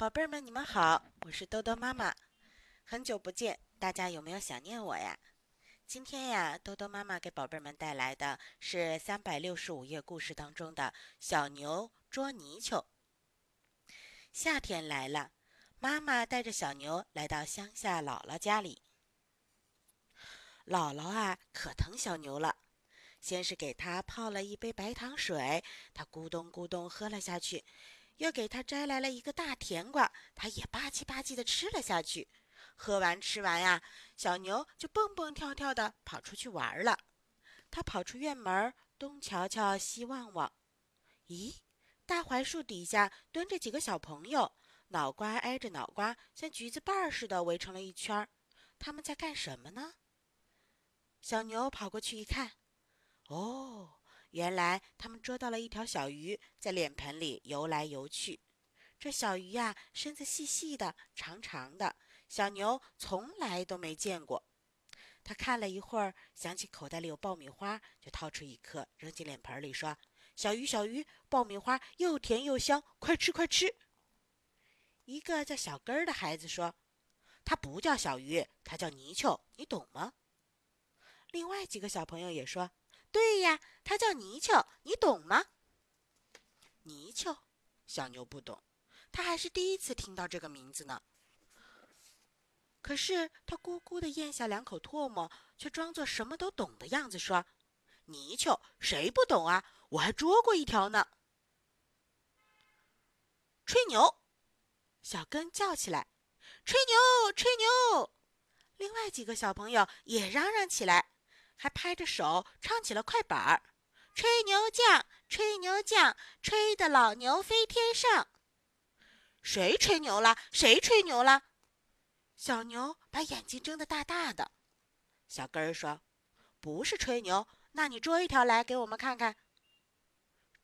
宝贝儿们，你们好，我是豆豆妈妈。很久不见，大家有没有想念我呀？今天呀，豆豆妈妈给宝贝们带来的是三百六十五页故事当中的小牛捉泥鳅。夏天来了，妈妈带着小牛来到乡下姥姥家里。姥姥啊，可疼小牛了，先是给他泡了一杯白糖水，他咕咚咕咚喝了下去。又给他摘来了一个大甜瓜，他也吧唧吧唧的吃了下去。喝完吃完呀，小牛就蹦蹦跳跳的跑出去玩了。他跑出院门，东瞧瞧，西望望。咦，大槐树底下蹲着几个小朋友，脑瓜挨着脑瓜，像橘子瓣似的围成了一圈。他们在干什么呢？小牛跑过去一看，哦。原来他们捉到了一条小鱼，在脸盆里游来游去。这小鱼呀，身子细细的、长长的，小牛从来都没见过。他看了一会儿，想起口袋里有爆米花，就掏出一颗扔进脸盆里，说：“小鱼，小鱼，爆米花又甜又香，快吃，快吃。”一个叫小根儿的孩子说：“它不叫小鱼，它叫泥鳅，你懂吗？”另外几个小朋友也说。对呀，它叫泥鳅，你懂吗？泥鳅，小牛不懂，他还是第一次听到这个名字呢。可是他咕咕的咽下两口唾沫，却装作什么都懂的样子说：“泥鳅，谁不懂啊？我还捉过一条呢。”吹牛，小根叫起来：“吹牛，吹牛！”另外几个小朋友也嚷嚷起来。还拍着手唱起了快板儿：“吹牛匠，吹牛匠，吹得老牛飞天上。”谁吹牛了？谁吹牛了？小牛把眼睛睁得大大的。小根儿说：“不是吹牛，那你捉一条来给我们看看。”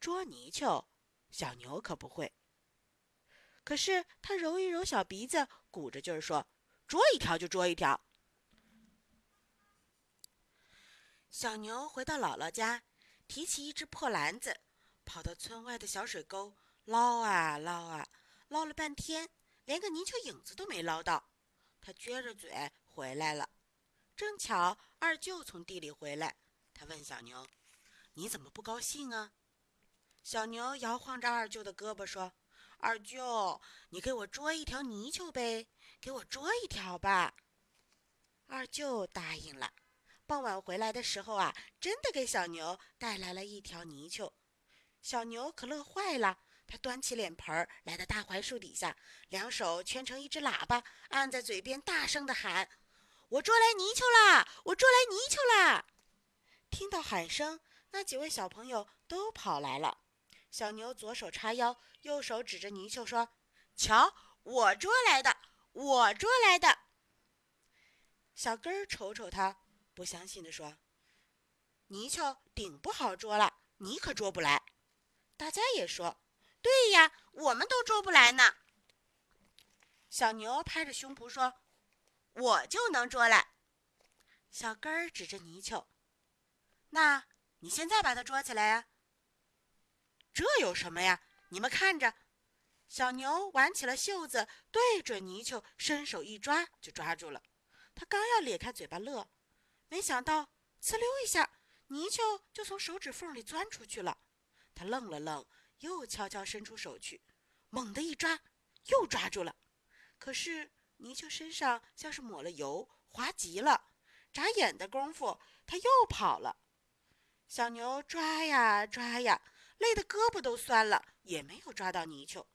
捉泥鳅，小牛可不会。可是他揉一揉小鼻子，鼓着劲儿说：“捉一条就捉一条。”小牛回到姥姥家，提起一只破篮子，跑到村外的小水沟捞啊捞啊，捞了半天，连个泥鳅影子都没捞到。他撅着嘴回来了。正巧二舅从地里回来，他问小牛：“你怎么不高兴啊？”小牛摇晃着二舅的胳膊说：“二舅，你给我捉一条泥鳅呗，给我捉一条吧。”二舅答应了。傍晚回来的时候啊，真的给小牛带来了一条泥鳅，小牛可乐坏了。他端起脸盆儿，来到大槐树底下，两手圈成一只喇叭，按在嘴边，大声地喊：“我捉来泥鳅啦！我捉来泥鳅啦！”听到喊声，那几位小朋友都跑来了。小牛左手叉腰，右手指着泥鳅说：“瞧，我捉来的，我捉来的。”小根儿瞅瞅他。不相信地说：“泥鳅顶不好捉了，你可捉不来。”大家也说：“对呀，我们都捉不来呢。”小牛拍着胸脯说：“我就能捉来。”小根儿指着泥鳅：“那你现在把它捉起来呀？”这有什么呀？你们看着，小牛挽起了袖子，对准泥鳅，伸手一抓，就抓住了。他刚要咧开嘴巴乐。没想到，呲溜一下，泥鳅就从手指缝里钻出去了。他愣了愣，又悄悄伸出手去，猛地一抓，又抓住了。可是泥鳅身上像是抹了油，滑极了。眨眼的功夫，它又跑了。小牛抓呀抓呀，累得胳膊都酸了，也没有抓到泥鳅。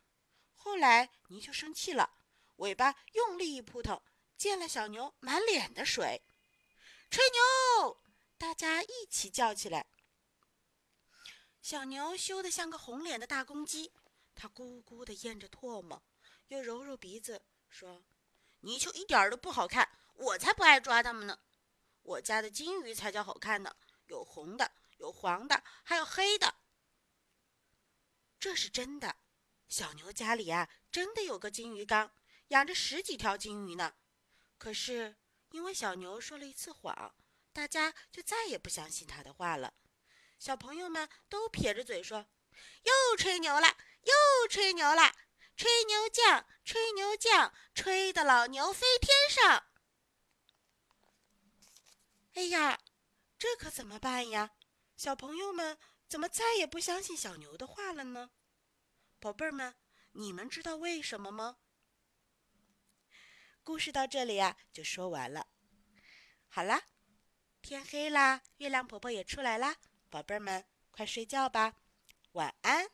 后来泥鳅生气了，尾巴用力一扑腾，溅了小牛满脸的水。吹牛！大家一起叫起来。小牛羞得像个红脸的大公鸡，它咕咕地咽着唾沫，又揉揉鼻子，说：“泥鳅一点都不好看，我才不爱抓它们呢。我家的金鱼才叫好看呢，有红的，有黄的，还有黑的。这是真的，小牛家里啊，真的有个金鱼缸，养着十几条金鱼呢。可是……”因为小牛说了一次谎，大家就再也不相信他的话了。小朋友们都撇着嘴说：“又吹牛了，又吹牛了，吹牛匠，吹牛匠，吹得老牛飞天上。哎呀，这可怎么办呀？小朋友们怎么再也不相信小牛的话了呢？宝贝们，你们知道为什么吗？故事到这里呀，就说完了。好啦，天黑啦，月亮婆婆也出来啦，宝贝儿们，快睡觉吧，晚安。